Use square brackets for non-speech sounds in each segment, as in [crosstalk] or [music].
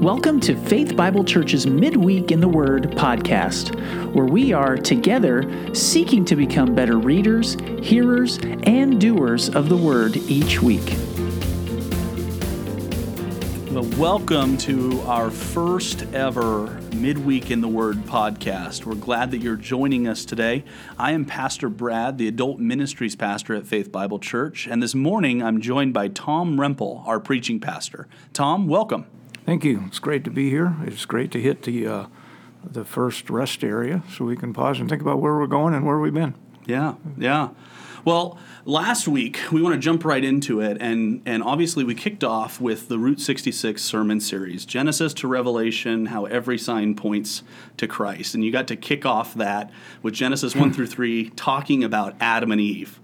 Welcome to Faith Bible Church's Midweek in the Word podcast, where we are together seeking to become better readers, hearers, and doers of the Word each week. Well, welcome to our first ever Midweek in the Word podcast. We're glad that you're joining us today. I am Pastor Brad, the adult ministries pastor at Faith Bible Church, and this morning I'm joined by Tom Rempel, our preaching pastor. Tom, welcome. Thank you. It's great to be here. It's great to hit the uh, the first rest area so we can pause and think about where we're going and where we've been. Yeah, yeah. Well, last week we want to jump right into it, and and obviously we kicked off with the Route 66 sermon series, Genesis to Revelation, how every sign points to Christ, and you got to kick off that with Genesis 1 through 3, talking about Adam and Eve.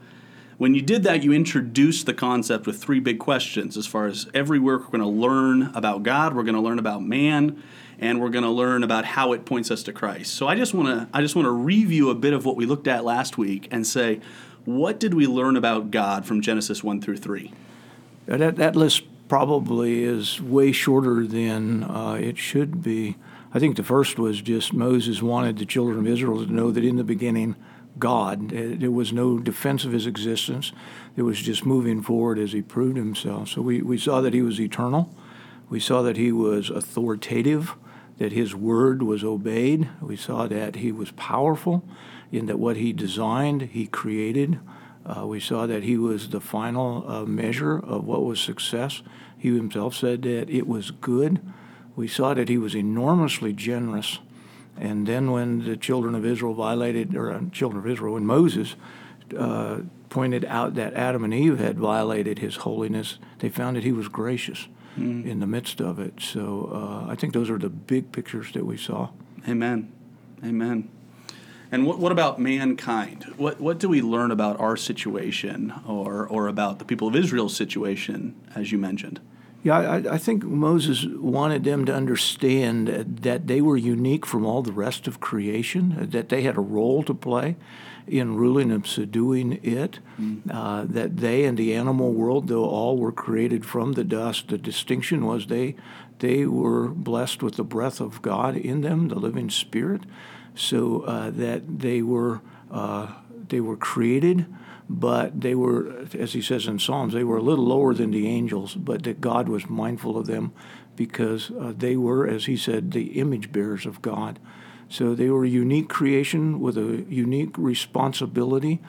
When you did that, you introduced the concept with three big questions as far as every week we're going to learn about God, we're going to learn about man, and we're going to learn about how it points us to Christ. So I just want to I just want to review a bit of what we looked at last week and say, what did we learn about God from Genesis 1 through 3? That, that list probably is way shorter than uh, it should be. I think the first was just Moses wanted the children of Israel to know that in the beginning, God. There was no defense of his existence. It was just moving forward as he proved himself. So we, we saw that he was eternal. We saw that he was authoritative, that his word was obeyed. We saw that he was powerful in that what he designed, he created. Uh, we saw that he was the final uh, measure of what was success. He himself said that it was good. We saw that he was enormously generous and then when the children of Israel violated, or uh, children of Israel, when Moses uh, pointed out that Adam and Eve had violated his holiness, they found that he was gracious mm. in the midst of it. So uh, I think those are the big pictures that we saw. Amen. Amen. And what, what about mankind? What, what do we learn about our situation or, or about the people of Israel's situation, as you mentioned? Yeah, I, I, think Moses wanted them to understand that they were unique from all the rest of creation, that they had a role to play in ruling and subduing it, mm. uh, that they and the animal world, though all were created from the dust, the distinction was they, they were blessed with the breath of God in them, the living spirit, so uh, that they were, uh, they were created but they were, as he says in Psalms, they were a little lower than the angels, but that God was mindful of them because uh, they were, as he said, the image bearers of God. So they were a unique creation with a unique responsibility,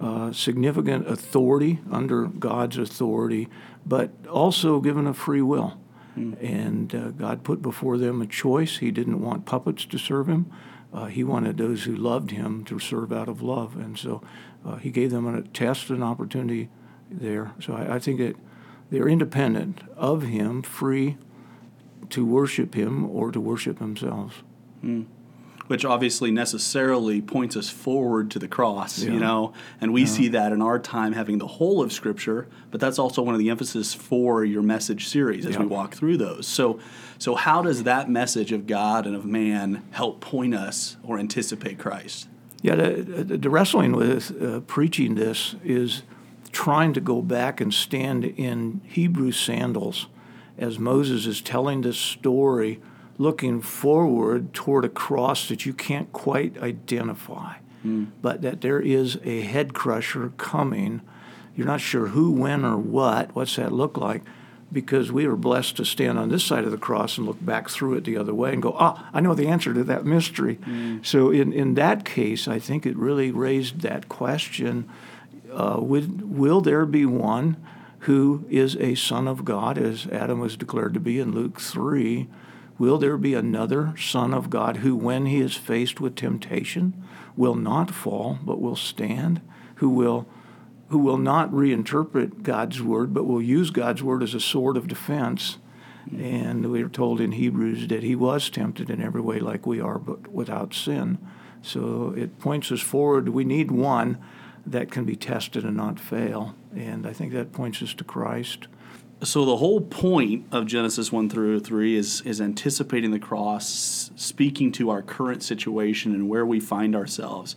uh, significant authority under God's authority, but also given a free will. Mm. And uh, God put before them a choice. He didn't want puppets to serve him. Uh, he wanted those who loved him to serve out of love. And so uh, he gave them a test, an opportunity there. So I, I, think that they're independent of him, free to worship him or to worship themselves. Mm. Which obviously necessarily points us forward to the cross, yeah. you know, and we yeah. see that in our time having the whole of Scripture, but that's also one of the emphasis for your message series as yeah. we walk through those. So, so how does that message of God and of man help point us or anticipate Christ? Yeah, the, the wrestling with uh, preaching this is trying to go back and stand in Hebrew sandals as Moses is telling this story, looking forward toward a cross that you can't quite identify, mm. but that there is a head crusher coming. You're not sure who, when, or what. What's that look like? because we were blessed to stand on this side of the cross and look back through it the other way and go, ah, I know the answer to that mystery. Mm. So in, in that case, I think it really raised that question uh, would, will there be one who is a son of God, as Adam was declared to be in Luke 3? Will there be another son of God who, when he is faced with temptation, will not fall, but will stand, who will who will not reinterpret God's word, but will use God's word as a sword of defense. And we are told in Hebrews that he was tempted in every way like we are, but without sin. So it points us forward. We need one that can be tested and not fail. And I think that points us to Christ. So the whole point of Genesis 1 through 3 is, is anticipating the cross, speaking to our current situation and where we find ourselves.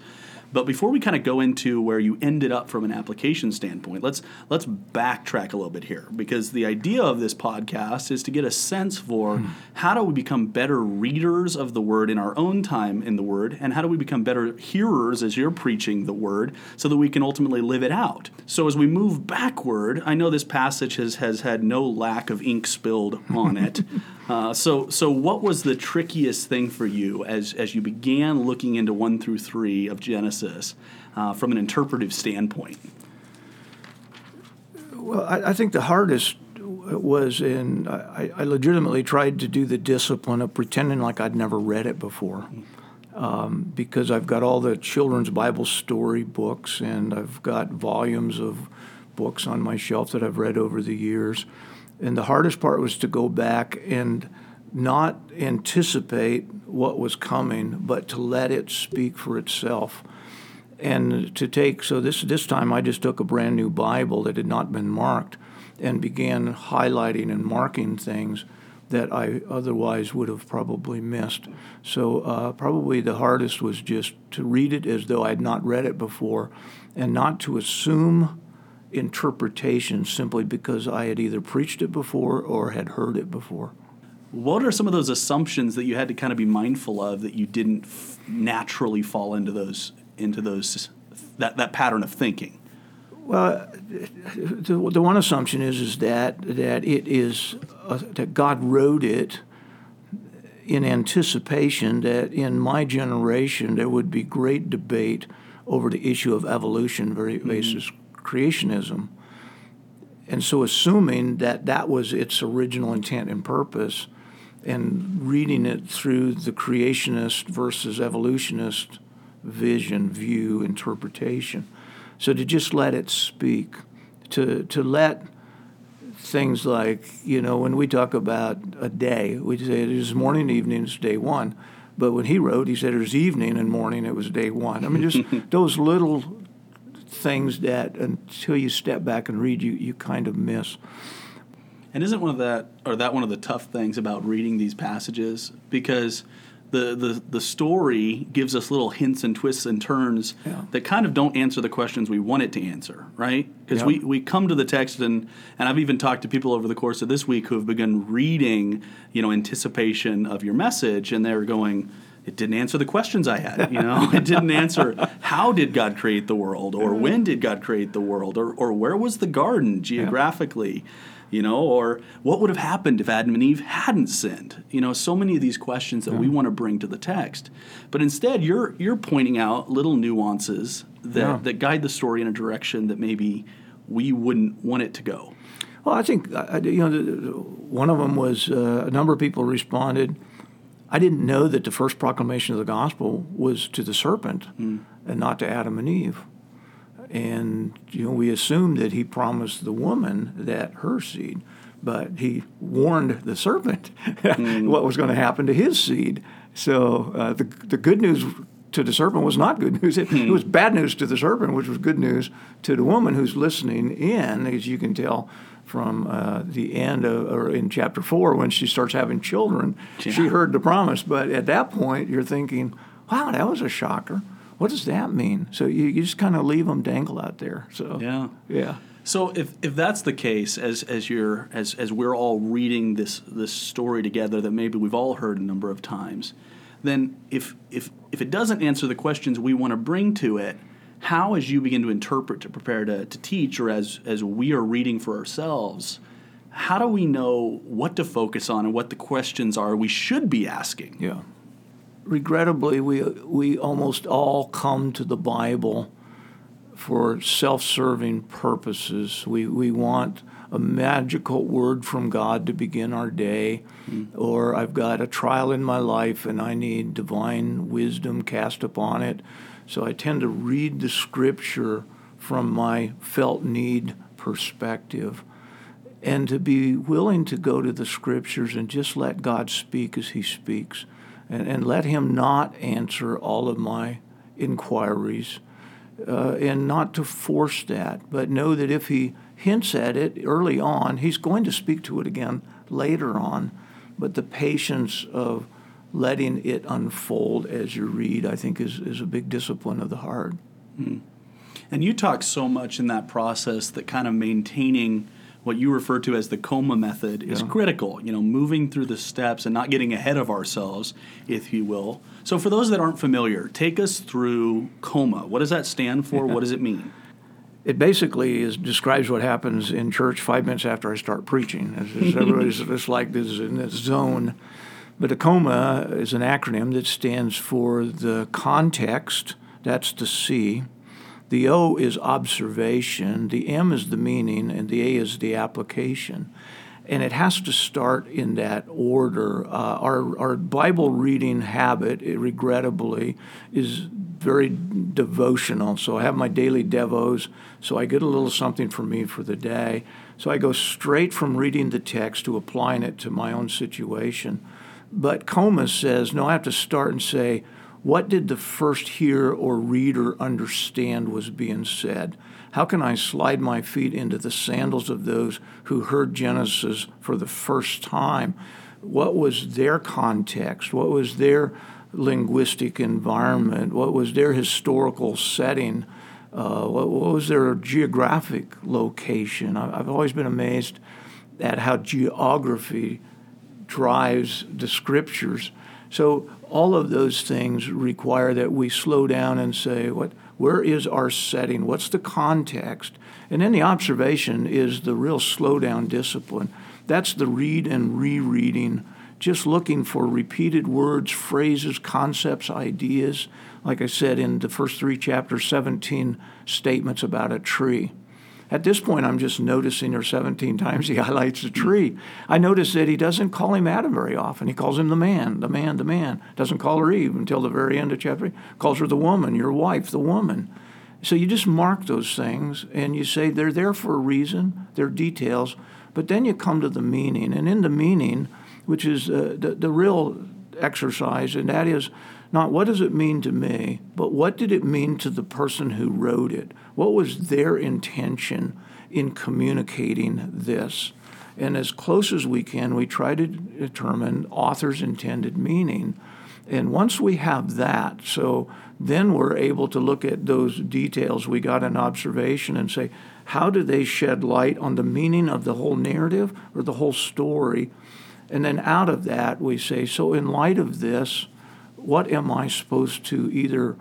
But before we kind of go into where you ended up from an application standpoint, let's let's backtrack a little bit here because the idea of this podcast is to get a sense for hmm. how do we become better readers of the word in our own time in the word and how do we become better hearers as you're preaching the word so that we can ultimately live it out. So as we move backward, I know this passage has has had no lack of ink spilled on it. [laughs] Uh, so, so what was the trickiest thing for you as, as you began looking into one through three of Genesis uh, from an interpretive standpoint? Well, I, I think the hardest was in I, I, legitimately tried to do the discipline of pretending like I'd never read it before. Um, because I've got all the children's Bible story books and I've got volumes of books on my shelf that I've read over the years. And the hardest part was to go back and not anticipate what was coming, but to let it speak for itself. And to take, so this, this time I just took a brand new Bible that had not been marked and began highlighting and marking things that I otherwise would have probably missed. So, uh, probably the hardest was just to read it as though I had not read it before and not to assume interpretation simply because I had either preached it before or had heard it before. What are some of those assumptions that you had to kind of be mindful of that you didn't f- naturally fall into those into those that, that pattern of thinking? Well, the, the one assumption is is that that it is uh, that God wrote it in anticipation that in my generation there would be great debate over the issue of evolution versus mm-hmm creationism. And so, assuming that that was its original intent and purpose, and reading it through the creationist versus evolutionist vision, view, interpretation. So, to just let it speak, to, to let things like, you know, when we talk about a day, we say it is morning and evening, it's day one. But when he wrote, he said it was evening and morning, it was day one. I mean, just [laughs] those little things that until you step back and read, you, you kind of miss. And isn't one of that, or that one of the tough things about reading these passages? Because the, the, the story gives us little hints and twists and turns yeah. that kind of don't answer the questions we want it to answer, right? Because yeah. we, we come to the text and, and I've even talked to people over the course of this week who have begun reading, you know, anticipation of your message and they're going, it didn't answer the questions I had. You know, [laughs] it didn't answer how did God create the world, or mm-hmm. when did God create the world, or or where was the garden geographically, you know, or what would have happened if Adam and Eve hadn't sinned. You know, so many of these questions that yeah. we want to bring to the text, but instead you're you're pointing out little nuances that yeah. that guide the story in a direction that maybe we wouldn't want it to go. Well, I think you know one of them was uh, a number of people responded I didn't know that the first proclamation of the gospel was to the serpent mm. and not to Adam and Eve. And you know, we assume that he promised the woman that her seed, but he warned the serpent mm. [laughs] what was going to happen to his seed. So uh, the the good news to the serpent was not good news. It, mm. it was bad news to the serpent, which was good news to the woman who's listening in, as you can tell from uh, the end of, or in chapter four when she starts having children. Yeah. She heard the promise, but at that point you're thinking, "Wow, that was a shocker. What does that mean?" So you, you just kind of leave them dangle out there. So yeah, yeah. So if, if that's the case, as as you're as as we're all reading this this story together that maybe we've all heard a number of times, then if if if it doesn't answer the questions we want to bring to it, how, as you begin to interpret, to prepare to, to teach, or as, as we are reading for ourselves, how do we know what to focus on and what the questions are we should be asking? Yeah. Regrettably, we, we almost all come to the Bible for self serving purposes. We, we want a magical word from God to begin our day, mm. or I've got a trial in my life and I need divine wisdom cast upon it. So I tend to read the scripture from my felt need perspective and to be willing to go to the scriptures and just let God speak as He speaks and, and let Him not answer all of my inquiries uh, and not to force that, but know that if He hints at it early on, He's going to speak to it again later on. But the patience of letting it unfold as you read, I think, is, is a big discipline of the heart. Mm. And you talk so much in that process that kind of maintaining what you refer to as the coma method is yeah. critical. You know, moving through the steps and not getting ahead of ourselves, if you will. So, for those that aren't familiar, take us through coma. What does that stand for? Yeah. What does it mean? It basically is, describes what happens in church five minutes after I start preaching. everybody's [laughs] just like this in this zone. But a coma is an acronym that stands for the context, that's the C, the O is observation, the M is the meaning, and the A is the application. And it has to start in that order. Uh, our, our Bible reading habit, it, regrettably, is very devotional. So I have my daily devos, so I get a little something from me for the day. So I go straight from reading the text to applying it to my own situation. But Comas says, no, I have to start and say, what did the first hear or reader understand was being said? How can I slide my feet into the sandals of those who heard Genesis for the first time? What was their context? What was their linguistic environment? What was their historical setting? Uh, what, what, was their geographic location? I, I've always been amazed at how geography drives the scriptures. So all of those things require that we slow down and say, what, where is our setting? What's the context? And then the observation is the real slow down discipline. That's the read and rereading, just looking for repeated words, phrases, concepts, ideas. Like I said in the first three chapters, 17 statements about a tree. At this point, I'm just noticing her 17 times he [laughs] highlights the tree. I notice that he doesn't call him Adam very often. He calls him the man, the man, the man. Doesn't call her Eve until the very end of chapter. Calls her the woman, your wife, the woman. So you just mark those things and you say they're there for a reason, they're details, but then you come to the meaning. And in the meaning, which is uh, the, the real exercise, and that is not what does it mean to me, but what did it mean to the person who wrote it? What was their intention in communicating this? And as close as we can, we try to determine author's intended meaning. And once we have that, so then we're able to look at those details we got an observation and say, how do they shed light on the meaning of the whole narrative or the whole story? And then out of that, we say, so in light of this, what am I supposed to either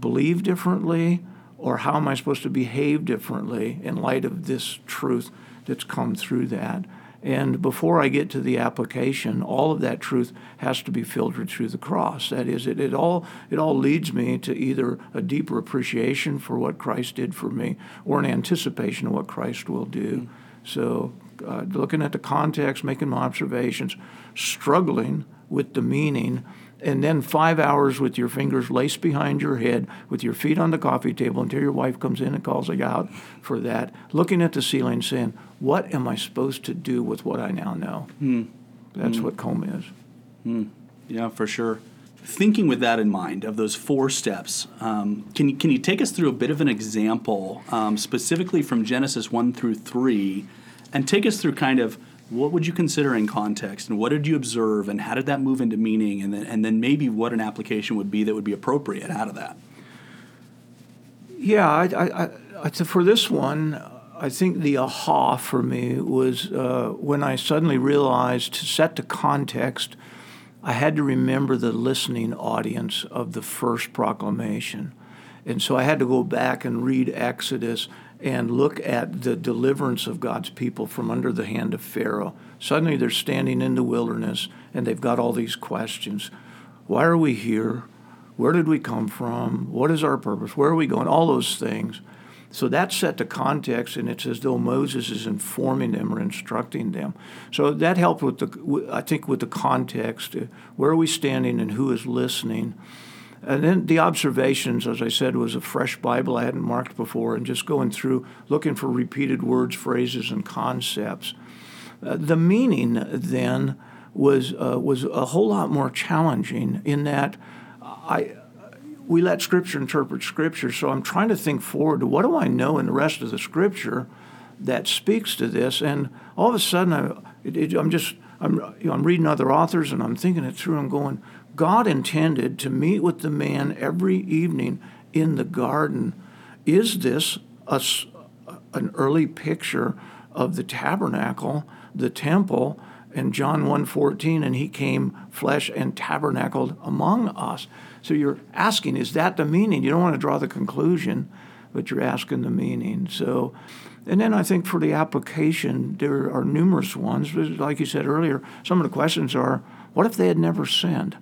believe differently or how am I supposed to behave differently in light of this truth that's come through that? And before I get to the application, all of that truth has to be filtered through the cross. That is, it, it all it all leads me to either a deeper appreciation for what Christ did for me or an anticipation of what Christ will do. Mm-hmm. So, uh, looking at the context, making my observations, struggling with the meaning, and then five hours with your fingers laced behind your head, with your feet on the coffee table until your wife comes in and calls you out for that, looking at the ceiling saying, What am I supposed to do with what I now know? Mm. That's mm. what coma is. Mm. Yeah, for sure. Thinking with that in mind, of those four steps, um, can, you, can you take us through a bit of an example, um, specifically from Genesis 1 through 3, and take us through kind of what would you consider in context and what did you observe and how did that move into meaning and then, and then maybe what an application would be that would be appropriate out of that? Yeah I, I, I, for this one i think the aha for me was uh, when i suddenly realized to set the context i had to remember the listening audience of the first proclamation and so i had to go back and read exodus and look at the deliverance of God's people from under the hand of Pharaoh. Suddenly they're standing in the wilderness and they've got all these questions. Why are we here? Where did we come from? What is our purpose? Where are we going? All those things. So that set the context, and it's as though Moses is informing them or instructing them. So that helped with the, I think, with the context. Where are we standing, and who is listening? And then the observations, as I said, was a fresh Bible I hadn't marked before, and just going through looking for repeated words, phrases, and concepts. Uh, the meaning then was uh, was a whole lot more challenging in that I we let Scripture interpret Scripture. So I'm trying to think forward to what do I know in the rest of the Scripture that speaks to this, and all of a sudden I, I'm just I'm, you know, I'm reading other authors and I'm thinking it through. I'm going, God intended to meet with the man every evening in the garden. Is this a, an early picture of the tabernacle, the temple, and John 1:14 and he came flesh and tabernacled among us. So you're asking is that the meaning? You don't want to draw the conclusion, but you're asking the meaning. So and then I think for the application there are numerous ones. Like you said earlier, some of the questions are what if they had never sinned?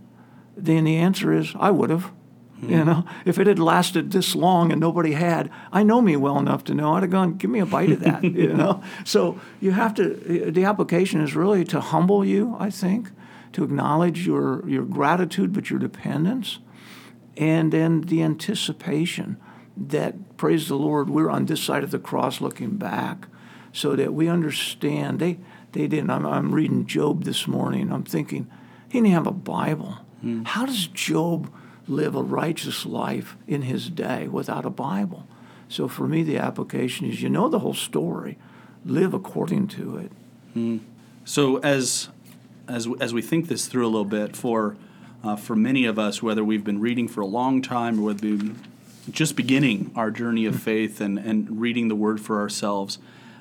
Then the answer is I would have. Mm-hmm. You know, if it had lasted this long and nobody had, I know me well enough to know I'd have gone, give me a bite of that. [laughs] you know, so you have to. The application is really to humble you. I think to acknowledge your your gratitude, but your dependence, and then the anticipation that praise the Lord, we're on this side of the cross looking back, so that we understand. They they didn't. I'm, I'm reading Job this morning. I'm thinking he didn't have a Bible. Mm. How does Job? live a righteous life in his day without a Bible. So for me, the application is you know the whole story, live according to it. Mm. So as as as we think this through a little bit, for uh, for many of us, whether we've been reading for a long time or whether we've been just beginning our journey of faith and, and reading the Word for ourselves,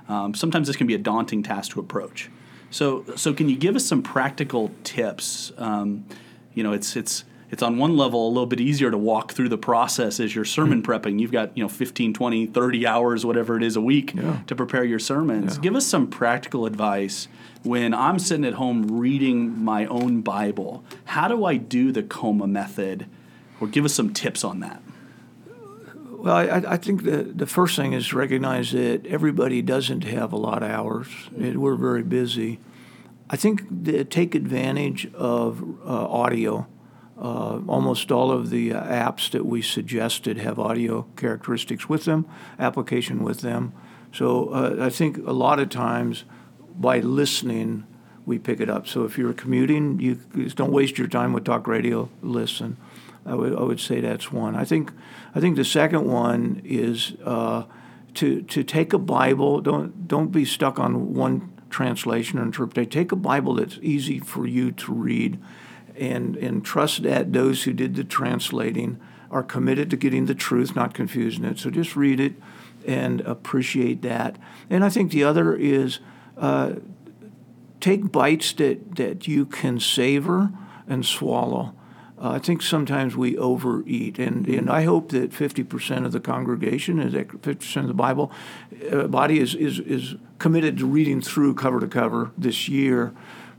um, sometimes this can be a daunting task to approach. So so can you give us some practical tips? Um, you know, it's it's it's on one level a little bit easier to walk through the process as you're sermon mm-hmm. prepping. You've got, you know, 15, 20, 30 hours, whatever it is a week yeah. to prepare your sermons. Yeah. Give us some practical advice when I'm sitting at home reading my own Bible. How do I do the coma method? Or give us some tips on that. Well, I, I, think the, the first thing is to recognize that everybody doesn't have a lot of hours. we're very busy. I think that take advantage of uh, audio. Uh, almost all of the uh, apps that we suggested have audio characteristics with them, application with them. So uh, I think a lot of times by listening, we pick it up. So if you're commuting, you don't waste your time with talk radio. Listen. I would, I would say that's one. I think I think the second one is uh, to to take a Bible. Don't don't be stuck on one translation or interpretation. Take a Bible that's easy for you to read and, and trust that those who did the translating are committed to getting the truth, not confusing it. So just read it and appreciate that. And I think the other is uh, take bites that, that you can savor and swallow. Uh, I think sometimes we overeat, and, and I hope that 50% of the congregation, is 50% of the Bible uh, body is, is, is committed to reading through cover to cover this year.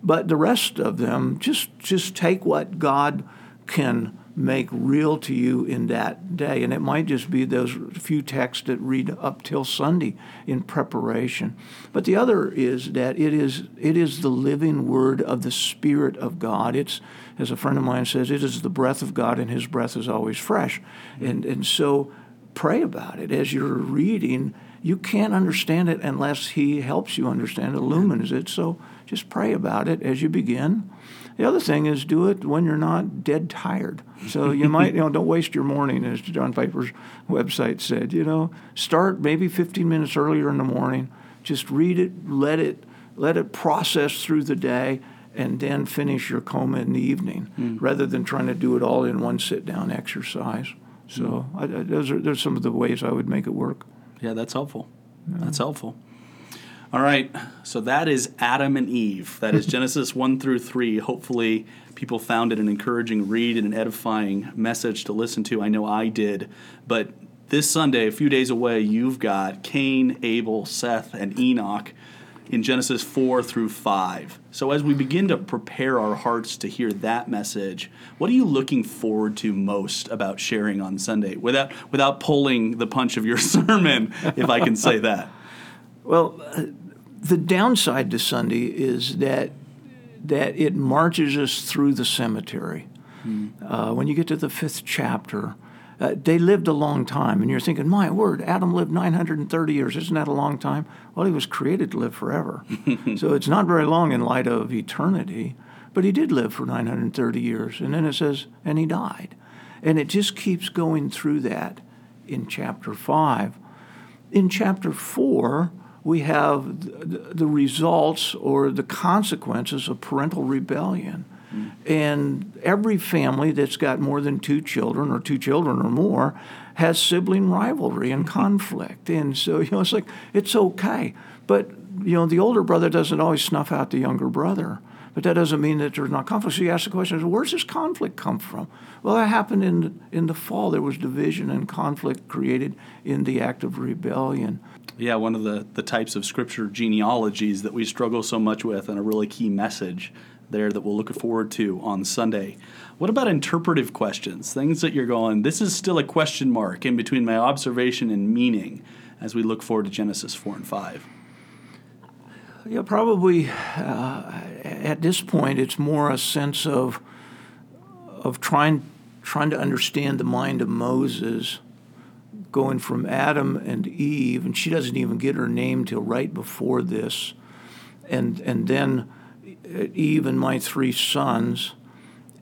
But the rest of them, just just take what God can make real to you in that day. And it might just be those few texts that read up till Sunday in preparation. But the other is that it is it is the living word of the Spirit of God. It's as a friend of mine says, it is the breath of God and his breath is always fresh. Mm-hmm. And and so pray about it as you're reading. You can't understand it unless he helps you understand, it, illumines it. So just pray about it as you begin. The other thing is do it when you're not dead tired. So you might, you know, don't waste your morning, as John Piper's website said. You know, start maybe 15 minutes earlier in the morning. Just read it, let it, let it process through the day, and then finish your coma in the evening, mm. rather than trying to do it all in one sit-down exercise. So mm. I, I, those are those are some of the ways I would make it work. Yeah, that's helpful. Yeah. That's helpful. All right, so that is Adam and Eve. That is [laughs] Genesis 1 through 3. Hopefully, people found it an encouraging read and an edifying message to listen to. I know I did. But this Sunday, a few days away, you've got Cain, Abel, Seth, and Enoch in Genesis 4 through 5. So, as we begin to prepare our hearts to hear that message, what are you looking forward to most about sharing on Sunday without, without pulling the punch of your [laughs] sermon, if I can say that? Well, uh, the downside to Sunday is that that it marches us through the cemetery. Mm. Uh, when you get to the fifth chapter, uh, they lived a long time, and you're thinking, "My word, Adam lived 930 years. Isn't that a long time?" Well, he was created to live forever, [laughs] so it's not very long in light of eternity. But he did live for 930 years, and then it says, "And he died," and it just keeps going through that in chapter five. In chapter four we have the results or the consequences of parental rebellion. Mm. And every family that's got more than two children or two children or more has sibling rivalry and conflict. And so, [laughs] you know, it's like, it's okay. But, you know, the older brother doesn't always snuff out the younger brother. But that doesn't mean that there's not conflict. So you ask the question, where's this conflict come from? Well, that happened in, in the fall. There was division and conflict created in the act of rebellion. Yeah, one of the, the types of scripture genealogies that we struggle so much with, and a really key message there that we'll look forward to on Sunday. What about interpretive questions? Things that you're going, this is still a question mark in between my observation and meaning as we look forward to Genesis 4 and 5. Yeah, probably uh, at this point, it's more a sense of of trying trying to understand the mind of Moses, going from Adam and Eve, and she doesn't even get her name till right before this, and and then Eve and my three sons,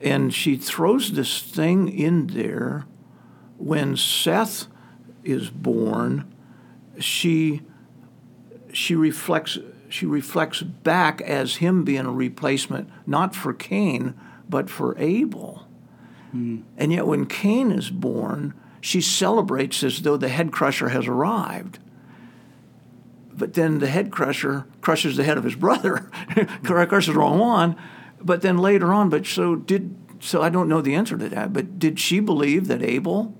and she throws this thing in there when Seth is born. She she reflects she reflects back as him being a replacement, not for Cain, but for Abel. Mm. And yet, when Cain is born, she celebrates as though the head crusher has arrived. But then the head crusher crushes the head of his brother, [laughs] crushes the wrong one. But then later on, but so did so I don't know the answer to that. But did she believe that Abel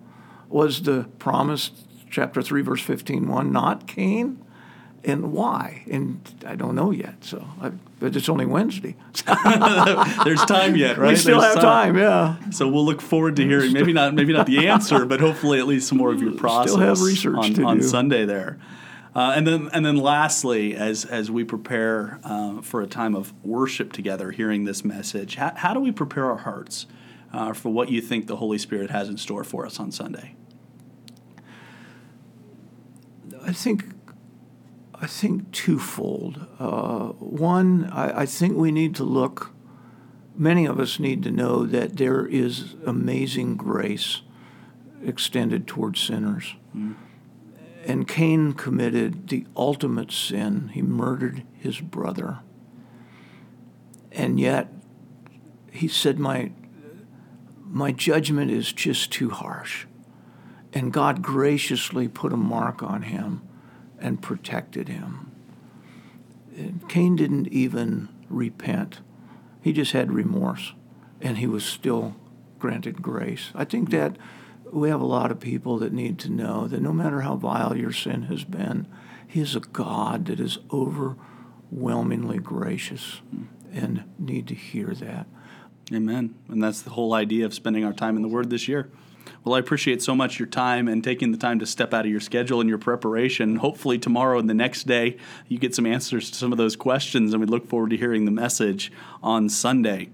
was the promised chapter three, verse fifteen one, not Cain? and why? And I don't know yet. So, I, but it's only Wednesday. [laughs] There's time yet, [laughs] right? We still There's have time. time. yeah. So we'll look forward to hearing maybe not maybe not the answer, but hopefully at least some more of your process. Still have research on, on. Sunday there. Uh, and then, and then, lastly, as as we prepare uh, for a time of worship together, hearing this message, how, how do we prepare our hearts uh, for what you think the Holy Spirit has in store for us on Sunday? I think I think twofold. Uh, one, I, I, think we need to look, many of us need to know that there is amazing grace extended towards sinners. Mm. And Cain committed the ultimate sin. He murdered his brother. And yet, he said, My, my judgment is just too harsh. And God graciously put a mark on him and protected him. Cain didn't even repent, he just had remorse, and he was still granted grace. I think that we have a lot of people that need to know that no matter how vile your sin has been, He is a God that is overwhelmingly gracious and need to hear that. Amen. And that's the whole idea of spending our time in the Word this year. Well, I appreciate so much your time and taking the time to step out of your schedule and your preparation. Hopefully, tomorrow and the next day, you get some answers to some of those questions, and we look forward to hearing the message on Sunday.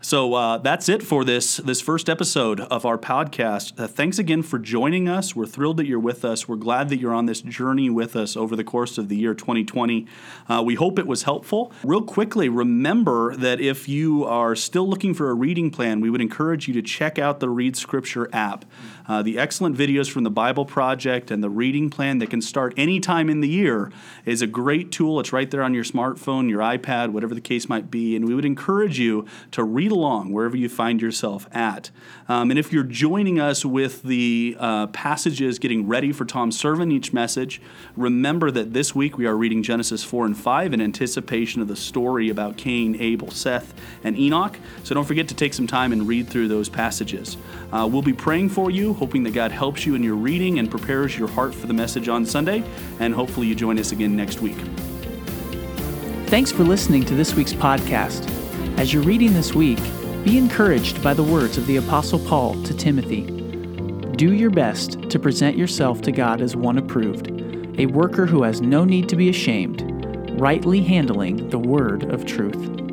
So uh, that's it for this this first episode of our podcast. Uh, thanks again for joining us. We're thrilled that you're with us. We're glad that you're on this journey with us over the course of the year 2020. Uh, we hope it was helpful. Real quickly, remember that if you are still looking for a reading plan, we would encourage you to check out the Read Scripture app. Uh, the excellent videos from the Bible Project and the reading plan that can start anytime in the year is a great tool. It's right there on your smartphone, your iPad, whatever the case might be. And we would encourage you to read along wherever you find yourself at. Um, and if you're joining us with the uh, passages getting ready for Tom's sermon each message, remember that this week we are reading Genesis 4 and 5 in anticipation of the story about Cain, Abel, Seth, and Enoch. So don't forget to take some time and read through those passages. Uh, we'll be praying for you, hoping that God helps you in your reading and prepares your heart for the message on Sunday. And hopefully you join us again next week. Thanks for listening to this week's podcast. As you're reading this week, be encouraged by the words of the Apostle Paul to Timothy. Do your best to present yourself to God as one approved, a worker who has no need to be ashamed, rightly handling the word of truth.